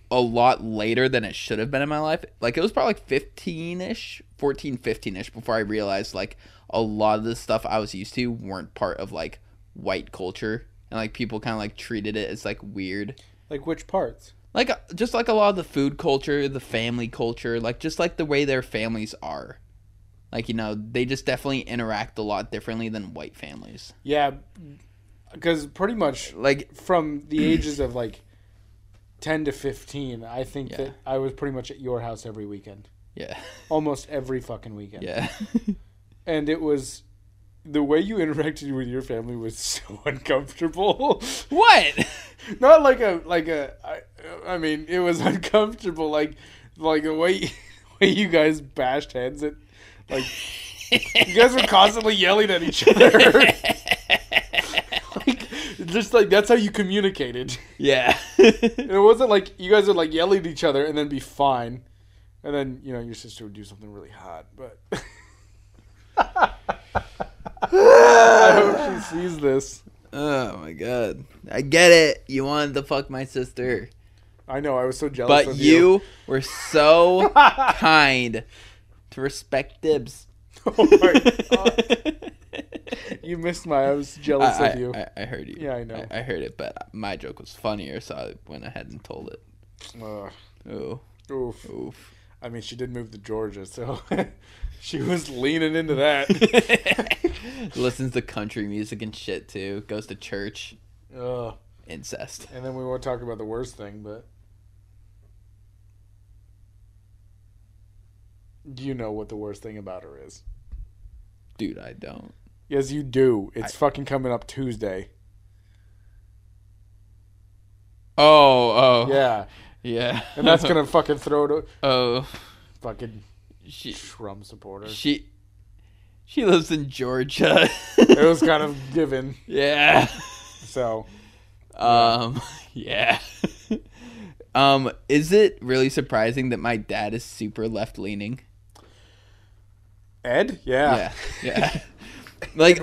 a lot later than it should have been in my life. Like it was probably like 15ish, 14, 15ish before I realized like a lot of the stuff I was used to weren't part of like white culture and like people kind of like treated it as like weird. Like which parts? Like uh, just like a lot of the food culture, the family culture, like just like the way their families are. Like you know, they just definitely interact a lot differently than white families. Yeah, because pretty much Like from the ages of like ten to fifteen, I think Yeah. that I was pretty much at your house every weekend, yeah. almost every fucking weekend. Yeah. and it was the way you interacted with your family was so uncomfortable. what? Not like a like a. I, I mean, it was uncomfortable. Like like the way way you guys bashed heads at like you guys were constantly yelling at each other. like just like that's how you communicated. yeah. And it wasn't like you guys would like yell at each other and then be fine, and then you know your sister would do something really hot. But I hope she sees this. oh my god. I get it. You wanted to fuck my sister. I know I was so jealous. But of you were so kind to respect dibs. Oh my god! You missed my. I was jealous I, of you. I, I heard you. Yeah, I know. I, I heard it, but my joke was funnier, so I went ahead and told it. Ugh. Ooh, oof. oof. I mean, she did move to Georgia, so she was leaning into that. Listens to country music and shit too. Goes to church. Ugh. Incest. And then we won't talk about the worst thing, but you know what the worst thing about her is. Dude, I don't. Yes, you do. It's I- fucking coming up Tuesday. Oh, oh. Yeah, Yeah. and that's gonna fucking throw to Oh. fucking She Trump supporter. she she lives in Georgia. It was kind of given. Yeah. So Um yeah. um is it really surprising that my dad is super left leaning? Ed, yeah, Yeah. Yeah. like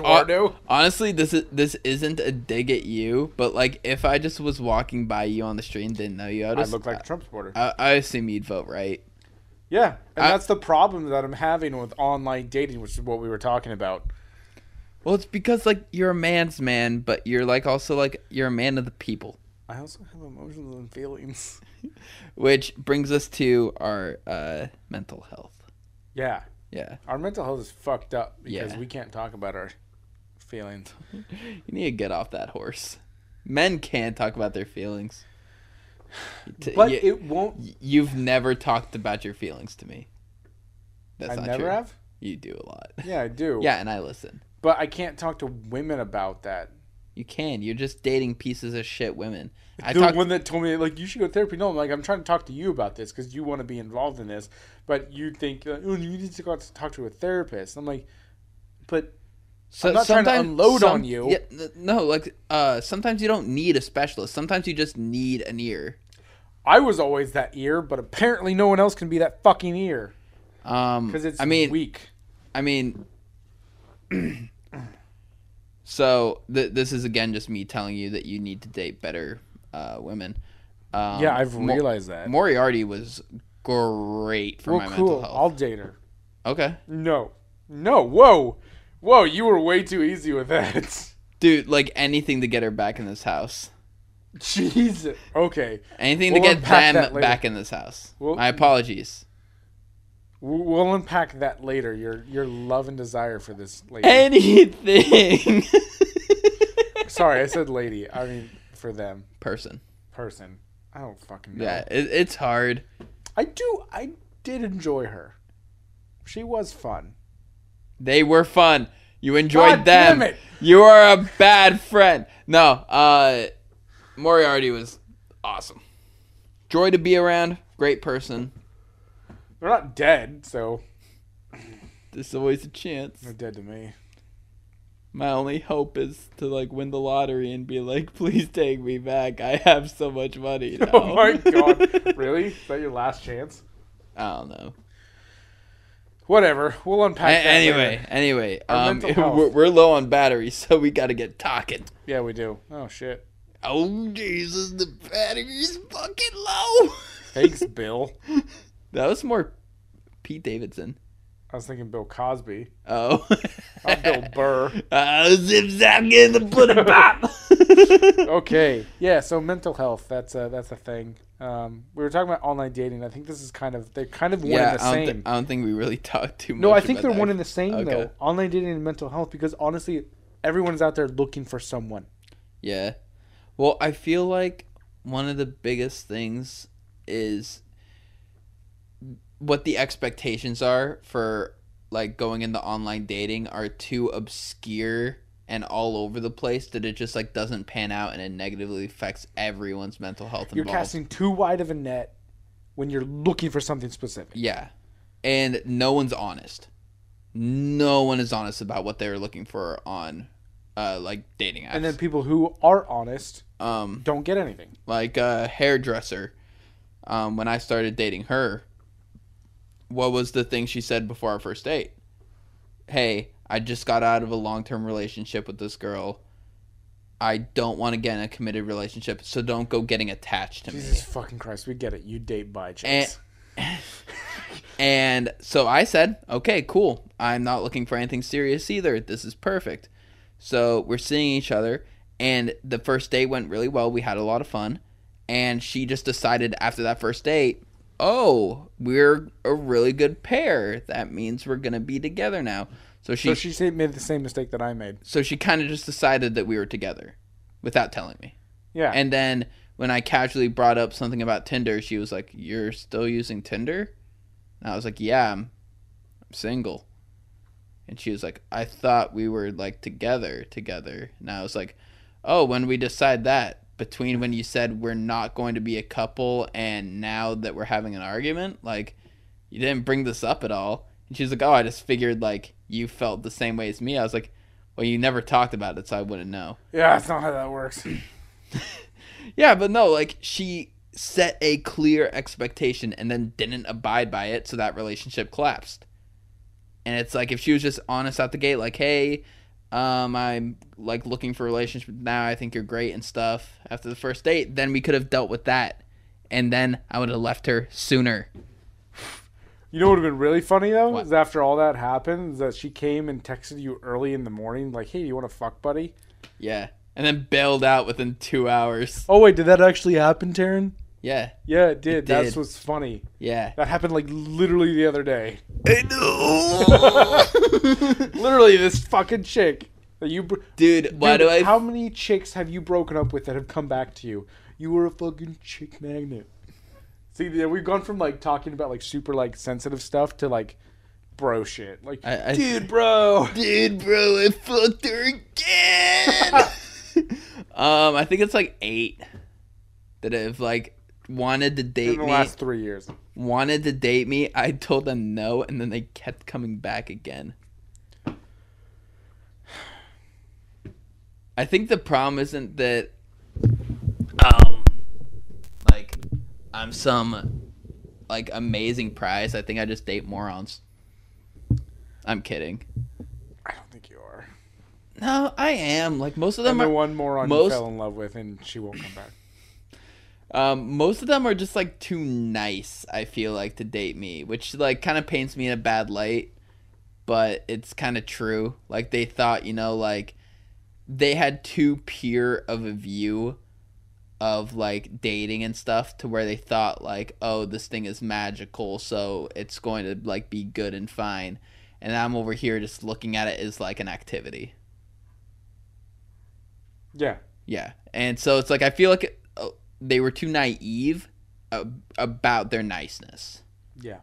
honestly this is this isn't a dig at you, but like if I just was walking by you on the street and didn't know you, I look like a Trump supporter. I, I assume you'd vote right. Yeah, and that's the problem that I'm having with online dating, which is what we were talking about. Well, it's because like you're a man's man, but you're like also like you're a man of the people. I also have emotions and feelings. Which brings us to our uh, mental health. Yeah, Yeah. our mental health is fucked up because Yeah. we can't talk about our feelings. You need to get off that horse. Men can't talk about their feelings. But y- it won't. you've never talked about your feelings to me. That's I not never true. have. You do a lot. Yeah, I do. Yeah, and I listen. but I can't talk to women about that. You can. You're just dating pieces of shit women. I the talk. one that told me like you should go to therapy. No, I'm like I'm trying to talk to you about this because you want to be involved in this, but you think oh, you need to go out to talk to a therapist. I'm like, but I'm not trying to unload on you. Yeah, no, like uh, sometimes you don't need a specialist. Sometimes you just need an ear. I was always that ear, but apparently no one else can be that fucking ear Um, because it's I mean, weak. I mean, so th- this is again just me telling you that you need to date better uh, women. Um, yeah, I've Mo- realized that. Moriarty was great for well, my cool. mental health. I'll date her. Okay, No, no, whoa, whoa! You were way too easy with that. dude, like anything to get her back in this house. Jesus. Okay, Anything We'll to get them back in this house. Well- my apologies. We'll unpack that later. Your your love and desire for this lady. Anything. Sorry, I said lady. I mean for them Person. person. I don't fucking know. Yeah, it, it's hard. I do. I did enjoy her. She was fun. They were fun. You enjoyed God them. damn it. You are a bad friend. No, uh Moriarty was awesome. Joy to be around. Great person. They're not dead, so There's always a chance. they're dead to me. My only hope is to like win the lottery and be like, please take me back. I have so much money. Now. Oh my god! really? Is that your last chance? I don't know. Whatever. We'll A- unpack. that anyway, later. anyway, Our um, we're, we're low on batteries, so we got to get talking. Yeah, we do. Oh shit. Oh Jesus, the battery's fucking low. Thanks, Bill. That was more Pete Davidson. I was thinking Bill Cosby. Oh, I'm Bill Burr. Oh, zip zap, get the pudding pop. Okay. Yeah. So mental health. That's a that's a thing. Um, we were talking about online dating. I think this is kind of they're kind of one yeah, and the I same. thi- I don't think we really talked too much. no, I think they're that. one and the same though. Okay. Online dating and mental health because honestly, everyone's out there looking for someone. Yeah. Well, I feel like one of the biggest things is what the expectations are for like going into online dating are too obscure and all over the place that it just like doesn't pan out and it negatively affects everyone's mental health You're involved. casting too wide of a net when you're looking for something specific. Yeah. And no one's honest. No one is honest about what they're looking for on uh like dating apps. And then people who are honest um don't get anything. like a hairdresser um, when i started dating her what was the thing she said before our first date? Hey i just got out of a long-term relationship with this girl. I don't want to get in a committed relationship so don't go getting attached to Jesus me. Jesus fucking Christ, we get it. You date by And- and so i said okay cool. I'm not looking for anything serious either. This is perfect. So we're seeing each other and the first date went really well. We had a lot of fun and she just decided after that first date oh we're a really good pair that means we're gonna be together now so she so she made the same mistake that I made. so she kind of just decided that we were together without telling me Yeah. and then when I casually brought up something about Tinder, she was like, "You're still using Tinder?" And I was like, "Yeah, I'm, I'm single." And she was like, "I thought we were like together, together." And I was like, "Oh, when we decide that between when you said we're not going to be a couple and now that we're having an argument, like you didn't bring this up at all." And she's like, "Oh, I just figured like you felt the same way as me." I was like, "Well, you never talked about it, so I wouldn't know." yeah, that's not how that works. Yeah, but no, like she set a clear expectation and then didn't abide by it, so that relationship collapsed. And it's like if she was just honest out the gate, like, hey, um, I'm like looking for a relationship now. I think you're great and stuff. After the first date, then we could have dealt with that, and then I would have left her sooner. You know what would have been really funny though? What? Is after all that happened, is that she came and texted you early in the morning, like, "Hey, do you want to fuck, buddy?" Yeah, and then bailed out within two hours. Oh wait, did that actually happen, Taryn? Yeah, Yeah, it did. It That's did. what's funny. yeah. That happened like literally the other day. I know, literally, this fucking chick that you. Br- dude. Why Dude, do I? How many chicks have you broken up with that have come back to you? You were a fucking chick magnet. See, yeah, we've gone from like talking about like super like sensitive stuff to like bro shit. Like, I- I- dude, bro. Dude, bro, I fucked her again. um, I think it's like eight that have like wanted to date me In the me. last three years. Wanted to date me. I told them no, and then they kept coming back again. I think the problem isn't that, um, like, I'm some like amazing prize. I think I just date morons. I'm kidding. I don't think you are. No, I am. Like most of them And the are. one moron most- you fell in love with, and she won't come back. Um, most of them are just like too nice. I feel like to date me, which like kind of paints me in a bad light. But it's kind of true. Like they thought, you know, like they had too pure of a view of like dating and stuff to where they thought like, oh, this thing is magical, so it's going to like be good and fine. And I'm over here just looking at it as like an activity. Yeah. Yeah, and so it's like I feel like uh, they were too naive about their niceness. Yeah.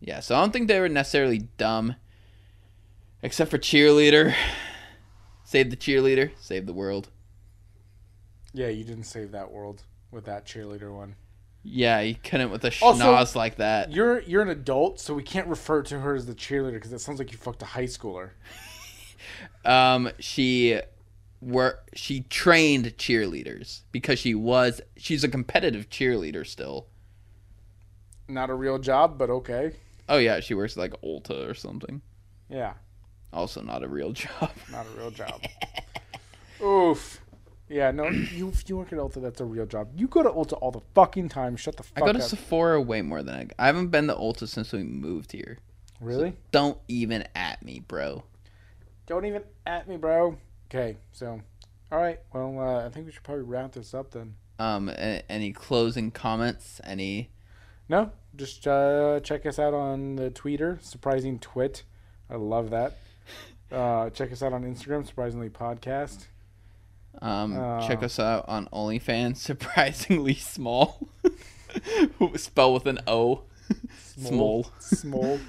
Yeah, so I don't think they were necessarily dumb, except for cheerleader. Save the cheerleader, save the world. Yeah, you didn't save that world with that cheerleader one. Yeah, you couldn't with a schnoz like that. You're you're an adult, so we can't refer to her as the cheerleader because it sounds like you fucked a high schooler. Um, she were she trained cheerleaders because she was she's a competitive cheerleader still. Not a real job, but okay. Oh yeah, she works at, like Ulta or something. Yeah, Also not a real job. not a real job. Oof. Yeah, no, you if you work at Ulta, that's a real job. You go to Ulta all the fucking time. Shut the fuck up. I go to up. Sephora way more than I. I haven't been to Ulta since we moved here. really? Don't even at me, bro. Don't even at me, bro. Okay, so, all right. Well, uh, I think we should probably wrap this up then. Um, any closing comments? Any? No, just uh, check us out on the Twitter, surprising twit. I love that. Uh, check us out on Instagram, surprisingly podcast. Um, Uh, check us out on OnlyFans. Surprisingly small. Spell with an O. Small. Small.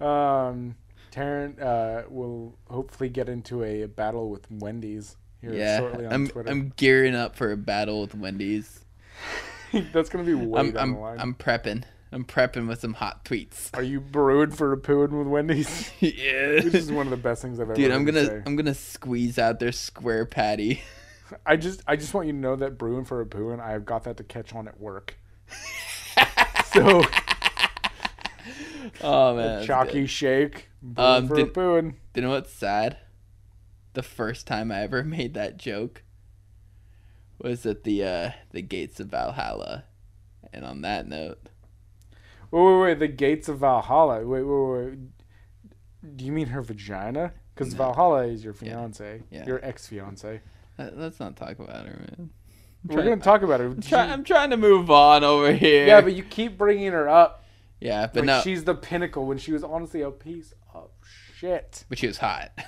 um, Taryn uh, will hopefully get into a battle with Wendy's here Yeah, shortly on I'm Twitter. I'm gearing up for a battle with Wendy's. That's gonna be way I'm down I'm the line. I'm prepping. I'm prepping with some hot tweets. Are you brewing for a pooing with Wendy's? yeah. this is one of the best things I've ever. Dude, I'm gonna say. I'm gonna squeeze out their square patty. I just I just want you to know that brewing for a pooing, I've got that to catch on at work. so Oh man. that's chalky shake, Um, for did- a pooing. You know what's sad? The first time I ever made that joke was at the uh the gates of Valhalla. And on that note, Wait, wait, wait. The gates of Valhalla. Wait, wait, wait. Do you mean her vagina? Because No. Valhalla is your fiance, Yeah. your ex fiance. let's not talk about her, man. I'm We're gonna talk about her. I'm, try- I'm trying to move on over here. yeah, but you keep bringing her up. yeah, but like no, she's the pinnacle when she was honestly a piece of shit. but she was hot.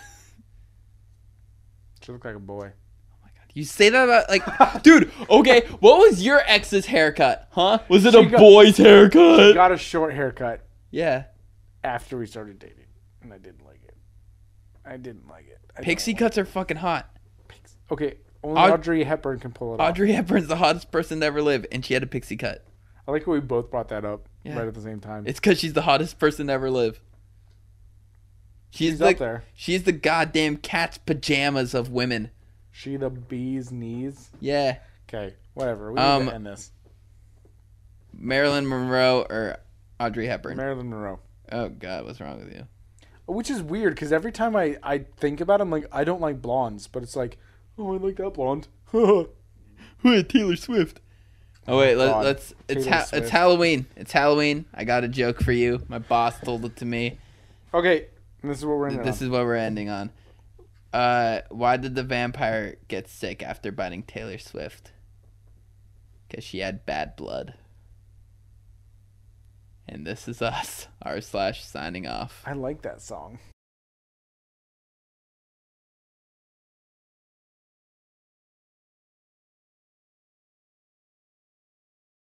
She looked like a boy. Oh my god. You say that about like, dude. Okay, what was your ex's haircut? Huh? Was it She a got- boy's haircut? She Got a short haircut yeah, after we started dating, and I didn't like it. I didn't like it. I pixie like cuts are fucking hot. Okay, only Aud- Audrey Hepburn can pull it off. Audrey Hepburn's the hottest person to ever live, and she had a pixie cut. I like how we both brought that up Yeah. right at the same time. It's because she's the hottest person to ever live. She's, She's the up there. she's the goddamn cat's pajamas of women. She the bee's knees. Yeah, Okay, whatever. We need Um, to end this. Marilyn Monroe or Audrey Hepburn. Marilyn Monroe. oh God, what's wrong with you? Which is weird because every time I, I think about it, I'm like, I don't like blondes, but it's like, oh, I like that blonde. Wait, Taylor Swift. Oh wait, let, let's. It's ha- it's Halloween. It's Halloween. I got a joke for you. My boss told it to me. okay, this is what we're in. This is what we're ending on. Uh, why did the vampire get sick after biting Taylor Swift? Because she had bad blood. And this is us, r slash signing off. I like that song.